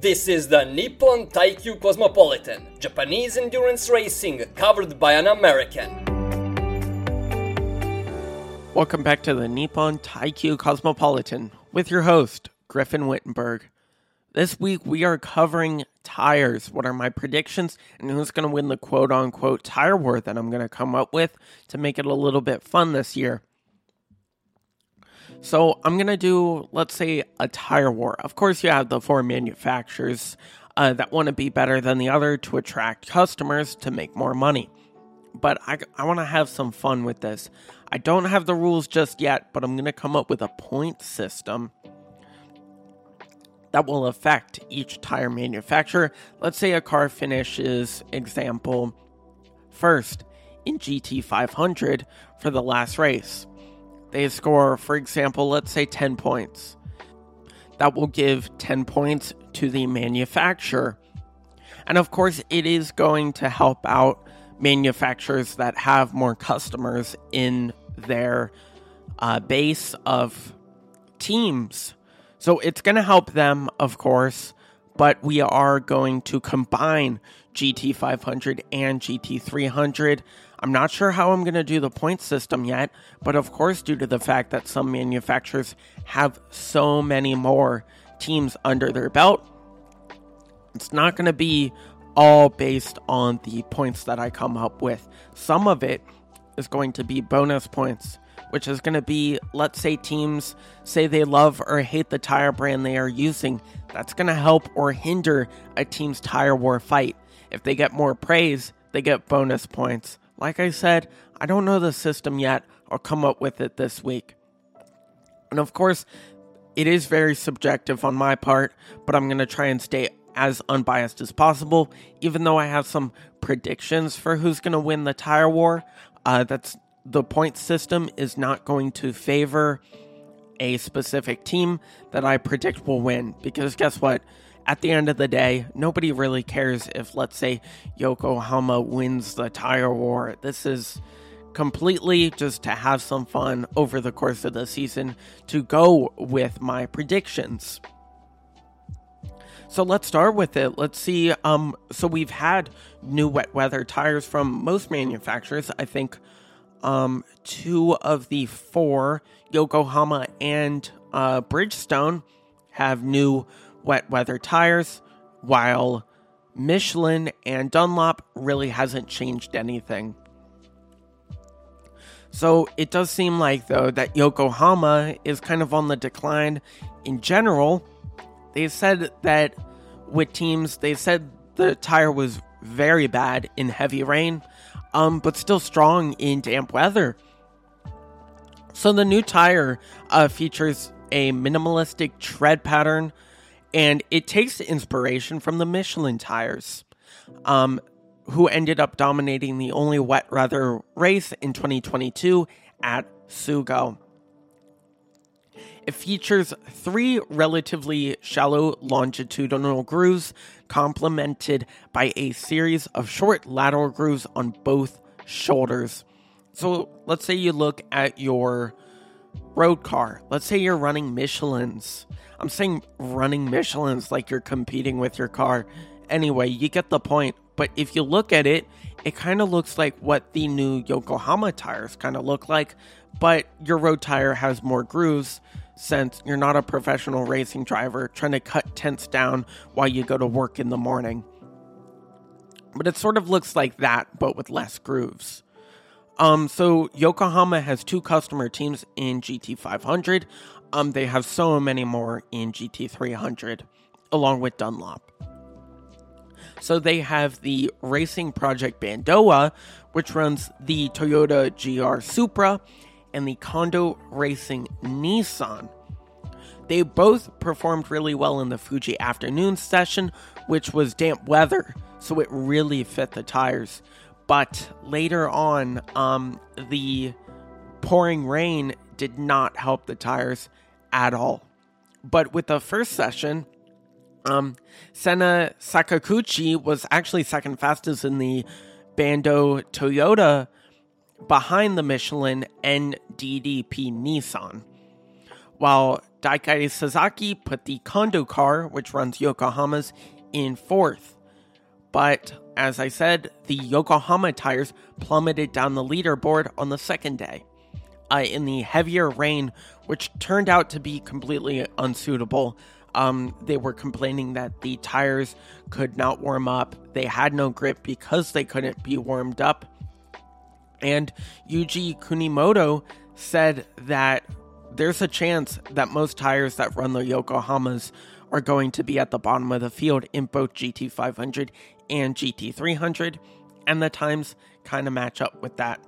This is the Nippon Taikyu Cosmopolitan, Japanese endurance racing covered by an American. Welcome back to the Nippon Taikyu Cosmopolitan with your host, Griffin Wittenberg. This week we are covering tires. What are my predictions and who's going to win the quote unquote tire war that I'm going to come up with to make it a little bit fun this year? So I'm gonna do, let's say, a tire war. Of course, you have the four manufacturers uh, that want to be better than the other to attract customers to make more money. But I, I want to have some fun with this. I don't have the rules just yet, but I'm gonna come up with a point system that will affect each tire manufacturer. Let's say a car finishes, example, first in GT500 for the last race they score, for example, let's say 10 points. That will give 10 points to the manufacturer. And of course, it is going to help out manufacturers that have more customers in their uh, base of teams. So it's going to help them, of course, but we are going to combine GT500 and GT300 I'm not sure how I'm going to do the point system yet, but of course, due to the fact that some manufacturers have so many more teams under their belt, it's not going to be all based on the points that I come up with. Some of it is going to be bonus points, which is going to be, let's say, teams say they love or hate the tire brand they are using. That's going to help or hinder a team's tire war fight. If they get more praise, they get bonus points. Like I said, I don't know the system yet. I'll come up with it this week. And of course, it is very subjective on my part, but I'm going to try and stay as unbiased as possible, even though I have some predictions for who's going to win the tire war. Uh, that's the point system is not going to favor a specific team that I predict will win because guess what? at the end of the day, nobody really cares if, let's say, Yokohama wins the tire war. This is completely just to have some fun over the course of the season to go with my predictions. So let's start with it. Let's see. Um, so we've had new wet weather tires from most manufacturers. I think um, two of the four, Yokohama and uh, Bridgestone, have new wet weather tires, while Michelin and Dunlop really hasn't changed anything. So it does seem like, though, that Yokohama is kind of on the decline in general. They said that with teams, they said the tire was very bad in heavy rain, um, but still strong in damp weather. So the new tire uh, features a minimalistic tread pattern and it takes inspiration from the Michelin tires, um, who ended up dominating the only wet weather race in 2022 at Sugo. It features three relatively shallow longitudinal grooves, complemented by a series of short lateral grooves on both shoulders. So let's say you look at your road car. Let's say you're running Michelin's. I'm saying running Michelin's like you're competing with your car. Anyway, you get the point. But if you look at it, it kind of looks like what the new Yokohama tires kind of look like, but your road tire has more grooves since you're not a professional racing driver trying to cut tents down while you go to work in the morning. But it sort of looks like that, but with less grooves. Um, so Yokohama has two customer teams in GT500. Um, they have so many more in GT300, along with Dunlop. So they have the Racing Project Bandoh, which runs the Toyota GR Supra, and the Kondo Racing Nissan. They both performed really well in the Fuji afternoon session, which was damp weather, so it really fit the tires. But later on, um, the pouring rain did not help the tires at all. But with the first session, um, Senna Sakaguchi was actually second fastest in the Bandoh Toyota behind the Michelin and DDP Nissan. While Daiki Sasaki put the Kondo car, which runs Yokohama's, in fourth. But as I said, the Yokohama tires plummeted down the leaderboard on the second day. Uh, in the heavier rain, which turned out to be completely unsuitable, um, they were complaining that the tires could not warm up. They had no grip because they couldn't be warmed up. And Yuji Kunimoto said that there's a chance that most tires that run the Yokohamas are going to be at the bottom of the field in both GT500 and GT300, and the times kind of match up with that.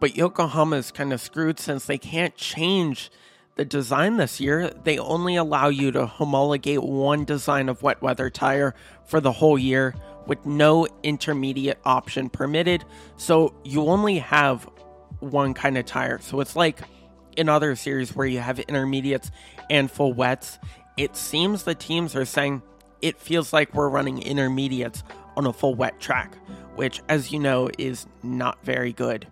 But Yokohama is kind of screwed since they can't change the design this year. They only allow you to homologate one design of wet weather tire for the whole year with no intermediate option permitted. So you only have one kind of tire. So it's like in other series where you have intermediates and full wets. It seems the teams are saying it feels like we're running intermediates on a full wet track, which, as you know, is not very good.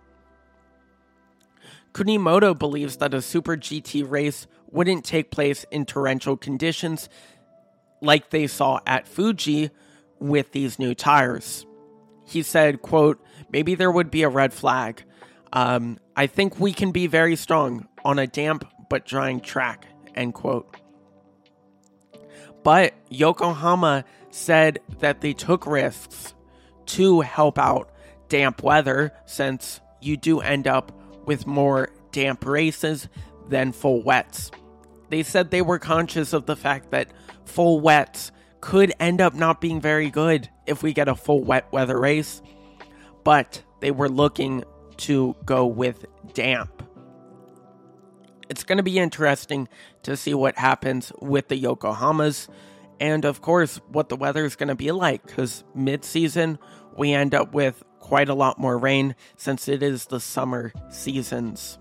Kunimoto believes that a Super GT race wouldn't take place in torrential conditions like they saw at Fuji with these new tires. He said, quote, maybe there would be a red flag. Um, I think we can be very strong on a damp but drying track, end quote. But Yokohama said that they took risks to help out damp weather since you do end up with more damp races than full wets. They said they were conscious of the fact that full wets could end up not being very good if we get a full wet weather race, but they were looking to go with damp. It's going to be interesting to see what happens with the Yokohamas and, of course, what the weather is going to be like because mid season we end up with quite a lot more rain since it is the summer seasons.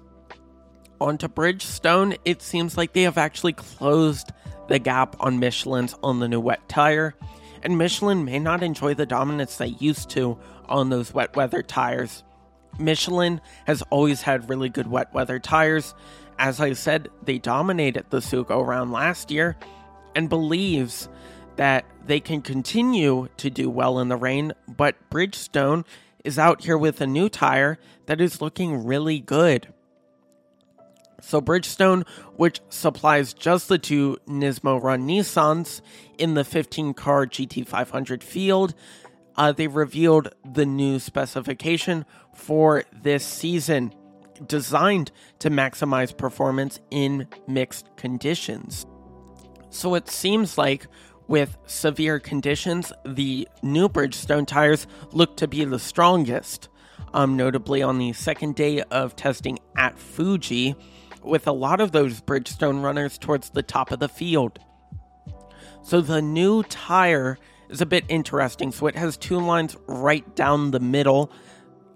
On to Bridgestone, it seems like they have actually closed the gap on Michelin's on the new wet tire, and Michelin may not enjoy the dominance they used to on those wet weather tires. Michelin has always had really good wet weather tires. As I said, they dominated the Sugo round last year and believes that they can continue to do well in the rain, but Bridgestone is out here with a new tire that is looking really good. So, Bridgestone, which supplies just the two Nismo run Nissans in the 15 car GT500 field, uh, they revealed the new specification for this season, designed to maximize performance in mixed conditions. So it seems like with severe conditions, the new Bridgestone tires look to be the strongest, um, notably on the second day of testing at Fuji, with a lot of those Bridgestone runners towards the top of the field. So the new tire is a bit interesting. So it has two lines right down the middle,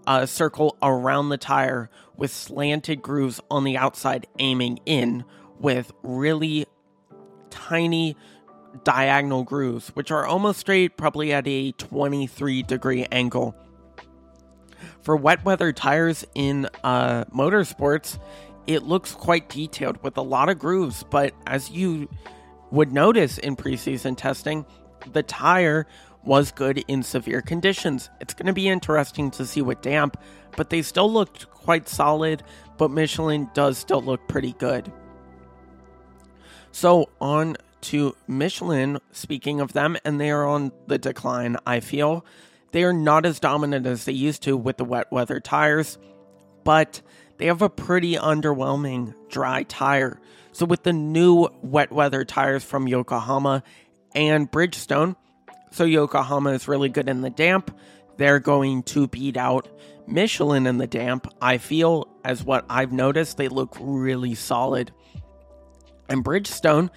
a circle around the tire with slanted grooves on the outside aiming in, with really tiny diagonal grooves, which are almost straight, probably at a 23 degree angle. For wet weather tires in uh, motorsports, it looks quite detailed with a lot of grooves, but as you would notice in preseason testing, the tire was good in severe conditions. It's going to be interesting to see what damp, but they still looked quite solid, but Michelin does still look pretty good. So, on to Michelin, speaking of them, and they are on the decline, I feel. They are not as dominant as they used to with the wet weather tires, but they have a pretty underwhelming dry tire. So, with the new wet weather tires from Yokohama and Bridgestone, so Yokohama is really good in the damp, they're going to beat out Michelin in the damp. I feel, as what I've noticed, they look really solid. And Bridgestone,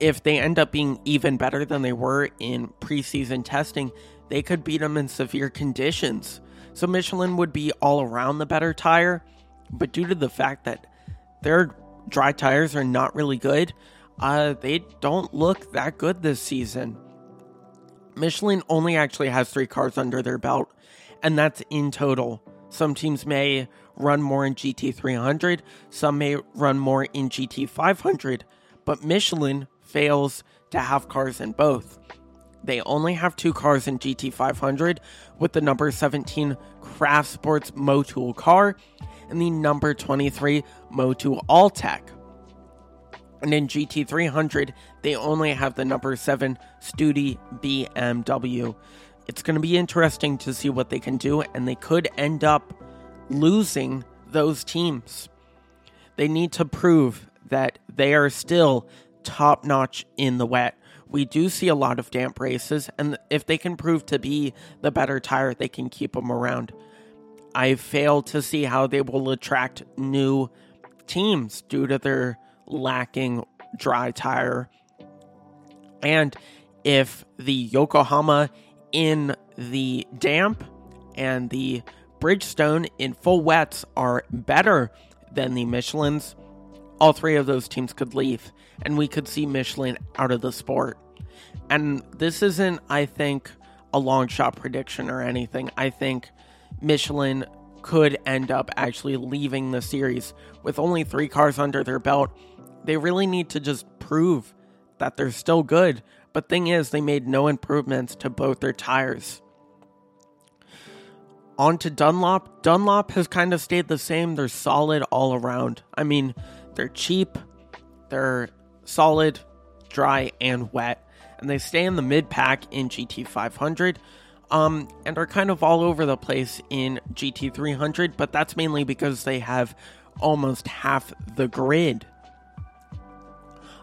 if they end up being even better than they were in preseason testing, they could beat them in severe conditions. So Michelin would be all around the better tire, but due to the fact that their dry tires are not really good, uh, they don't look that good this season. Michelin only actually has three cars under their belt, and that's in total. Some teams may run more in GT300, some may run more in GT500, but Michelin fails to have cars in both. They only have two cars in GT500 with the number 17 Craft Sports Motul car and the number 23 Motul Autech. And in GT300, they only have the number 7 Studie BMW. It's going to be interesting to see what they can do, and they could end up losing those teams. They need to prove that they are still top notch in the wet. We do see a lot of damp races, and if they can prove to be the better tire, they can keep them around. I fail to see how they will attract new teams due to their lacking dry tire. And if the Yokohama in the damp and the Bridgestone in full wets are better than the Michelin's, all three of those teams could leave and we could see Michelin out of the sport. And this isn't, I think, a long shot prediction or anything. I think Michelin could end up actually leaving the series with only three cars under their belt. They really need to just prove that they're still good. But thing is, they made no improvements to both their tires. On to Dunlop. Dunlop has kind of stayed the same. They're solid all around. I mean, they're cheap, they're solid, dry, and wet. And they stay in the mid pack in GT500 um, and are kind of all over the place in GT300, but that's mainly because they have almost half the grid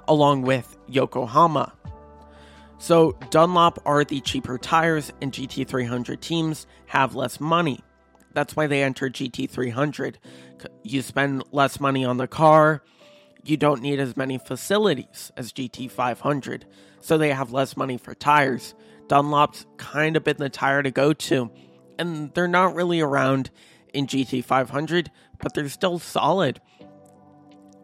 along with Yokohama. So Dunlop are the cheaper tires, and GT300 teams have less money. That's why they enter GT300. You spend less money on the car, you don't need as many facilities as GT500, so they have less money for tires. Dunlop's kind of been the tire to go to, and they're not really around in GT500, but they're still solid.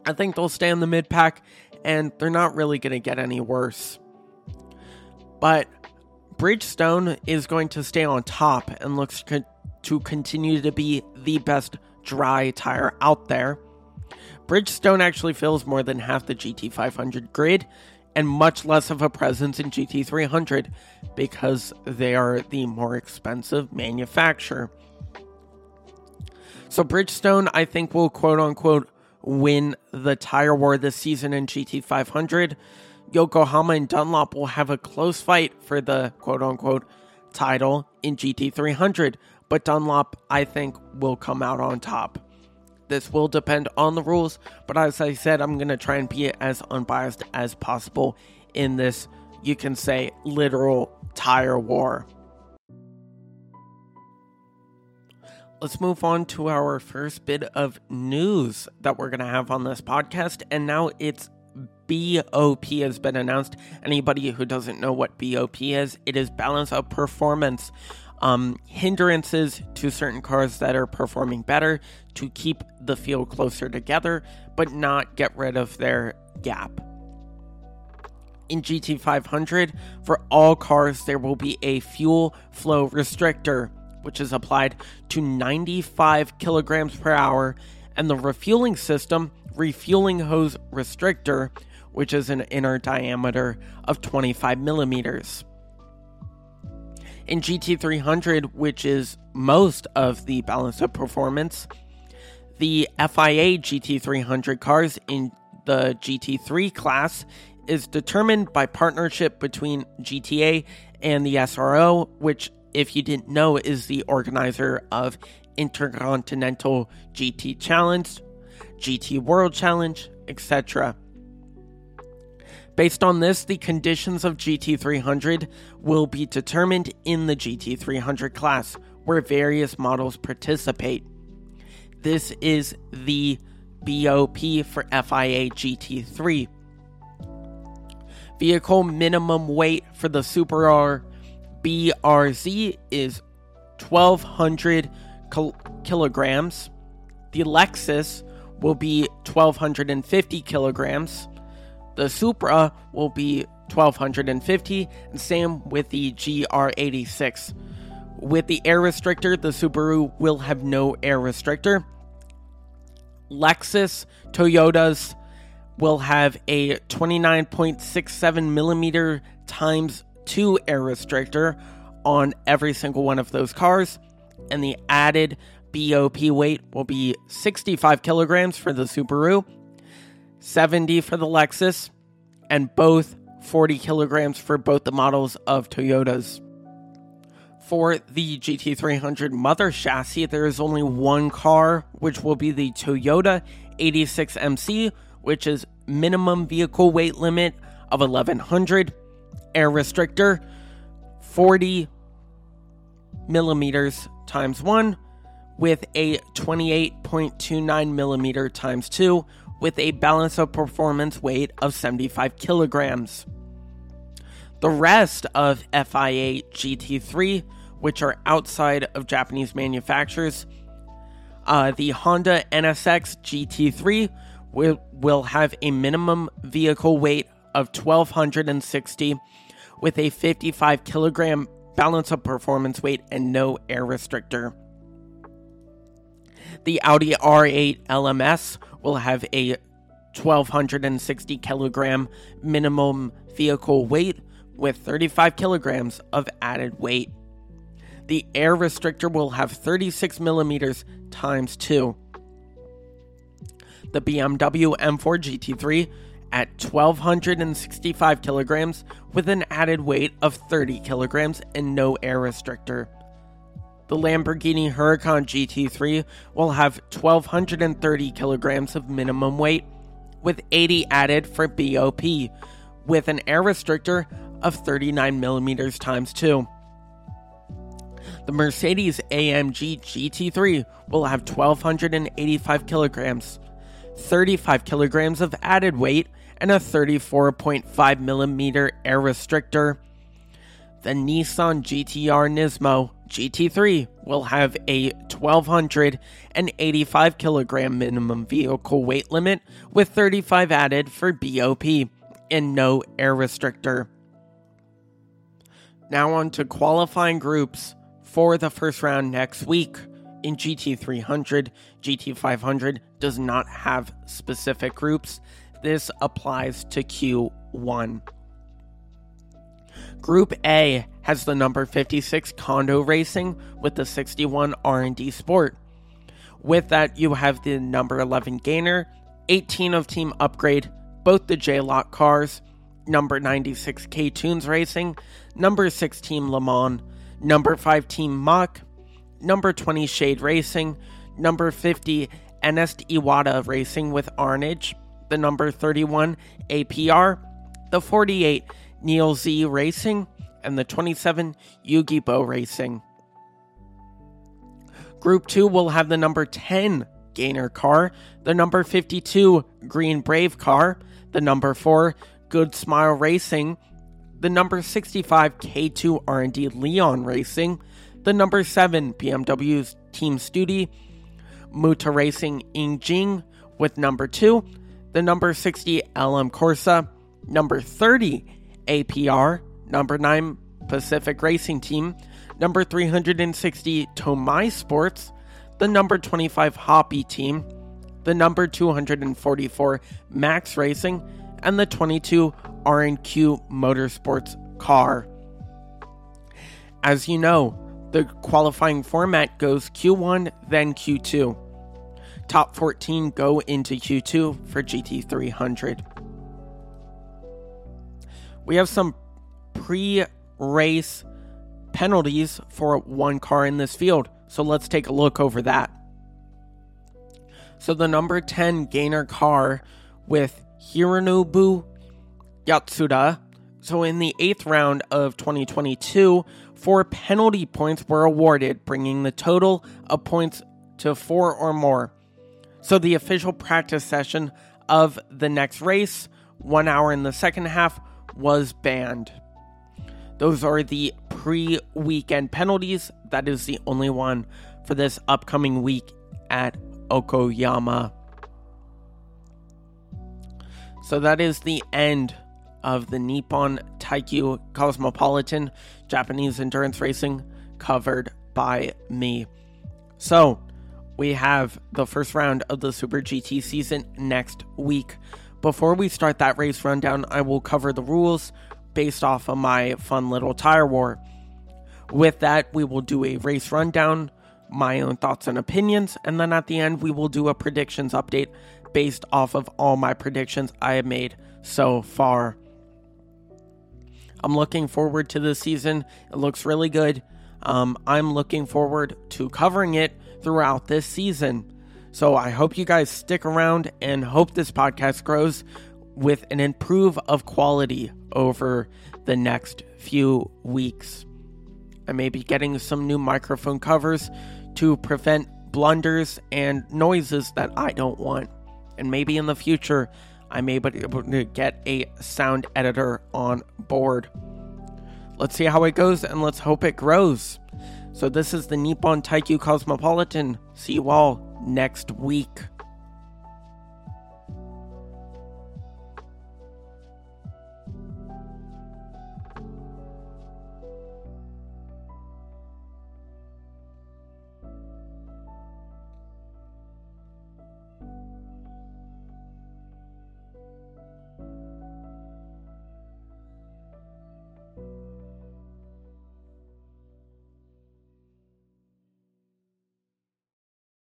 I think they'll stay in the mid pack, and they're not really going to get any worse. But Bridgestone is going to stay on top and looks to continue to be the best dry tire out there. Bridgestone actually fills more than half the GT500 grid and much less of a presence in GT300 because they are the more expensive manufacturer. So Bridgestone, I think, will quote unquote win the tire war this season in GT500. Yokohama and Dunlop will have a close fight for the quote unquote title in GT300, but Dunlop, I think, will come out on top. This will depend on the rules, but as I said, I'm going to try and be as unbiased as possible in this, you can say, literal tire war. Let's move on to our first bit of news that we're going to have on this podcast. And now it's BOP has been announced. Anybody who doesn't know what BOP is, it is balance of performance um, hindrances to certain cars that are performing better to keep the field closer together, but not get rid of their gap. In GT500, for all cars, there will be a fuel flow restrictor, which is applied to 95 kilograms per hour, and the refueling system, refueling hose restrictor, which is an inner diameter of 25 millimeters in GT300, which is most of the balance of performance, the FIA GT300 cars in the GT3 class is determined by partnership between GTA and the SRO, which, if you didn't know, is the organizer of Intercontinental GT Challenge, GT World Challenge, etc. Based on this, the conditions of GT300 will be determined in the GT300 class, where various models participate. This is the BOP for FIA GT3. Vehicle minimum weight for the Subaru BRZ is 1200 kil- kilograms. The Lexus will be 1250 kilograms. The Supra will be 1250 and same with the GR86. With the air restrictor, the Subaru will have no air restrictor. Lexus, Toyotas, will have a 29.67 millimeter times 2 air restrictor on every single one of those cars, and the added BOP weight will be 65 kilograms for the Subaru, 70 for the Lexus, and both 40 kilograms for both the models of Toyotas. For the GT300 mother chassis, there is only one car, which will be the Toyota 86MC, which is minimum vehicle weight limit of 1100, air restrictor 40 millimeters times 1 with a 28.29 millimeter times 2 with a balance of performance weight of 75 kilograms. The rest of FIA GT3, which are outside of Japanese manufacturers, uh, the Honda NSX GT3 will, will have a minimum vehicle weight of 1260 with a 55 kilogram balance of performance weight and no air restrictor. The Audi R8 LMS will have a 1260 kilogram minimum vehicle weight with 35 kilograms of added weight. The air restrictor will have 36 millimeters times 2. The BMW M4 GT3 at 1265 kilograms with an added weight of 30 kilograms and no air restrictor. The Lamborghini Huracan GT3 will have 1230 kilograms of minimum weight with 80 added for BOP with an air restrictor of 39 millimeters times 2. The Mercedes AMG GT3 will have 1285 kilograms, 35 kilograms of added weight, and a 34.5 millimeter air restrictor. The Nissan GTR Nismo GT3 will have a 1285 kilogram minimum vehicle weight limit with 35 added for BOP and no air restrictor. Now on to qualifying groups for the first round next week. In GT300, GT500 does not have specific groups. This applies to Q1. Group A has the number 56 Kondo Racing with the 61 R&D Sport. With that, you have the number 11 Gainer, 18 of Team Upgrade, both the JLOC cars, number 96 K-Tunes Racing, number 6 Team Le Mans, number 5 Team Mach, number 20 Shade Racing, number 50 Anest Iwata Racing with Arnage, the number 31 APR, the 48 Neil Z Racing, and the 27 Yogibo Racing. Group 2 will have the number 10 Gainer car, the number 52 Green Brave car, the number 4 Good Smile Racing, the number 65 K2 R&D Leon Racing, the number 7 BMW's Team Studie, Muta Racing Inging with number 2, the number 60 LM Corsa, number 30 APR, number 9 Pacific Racing Team, number 360 Tomei Sports, the number 25 Hoppy Team, the number 244 Max Racing, and the 22 R&Q Motorsports car. As you know, the qualifying format goes Q1, then Q2. Top 14 go into Q2 for GT300. We have some pre race penalties for one car in this field, so let's take a look over that. So, the number 10 gainer car with Hironobu Yasuda. So, in the eighth round of 2022, four penalty points were awarded, bringing the total of points to four or more. So, the official practice session of the next race, one hour in the second half, was banned. Those are the pre weekend penalties. That is the only one for this upcoming week at Okayama. So that is the end of the Nippon Taikyu Cosmopolitan Japanese Endurance Racing covered by me. So, we have the first round of the Super GT season next week. Before we start that race rundown, I will cover the rules based off of my fun little tire war. With that, we will do a race rundown, my own thoughts and opinions, and then at the end, we will do a predictions update based off of all my predictions I have made so far. I'm looking forward to this season. It looks really good. Um, I'm looking forward to covering it throughout this season. So I hope you guys stick around and hope this podcast grows with an improve of quality over the next few weeks. I may be getting some new microphone covers to prevent blunders and noises that I don't want. And maybe in the future, I may be able to get a sound editor on board. Let's see how it goes and let's hope it grows. So, this is the Nippon Taikyu Cosmopolitan. See you all next week.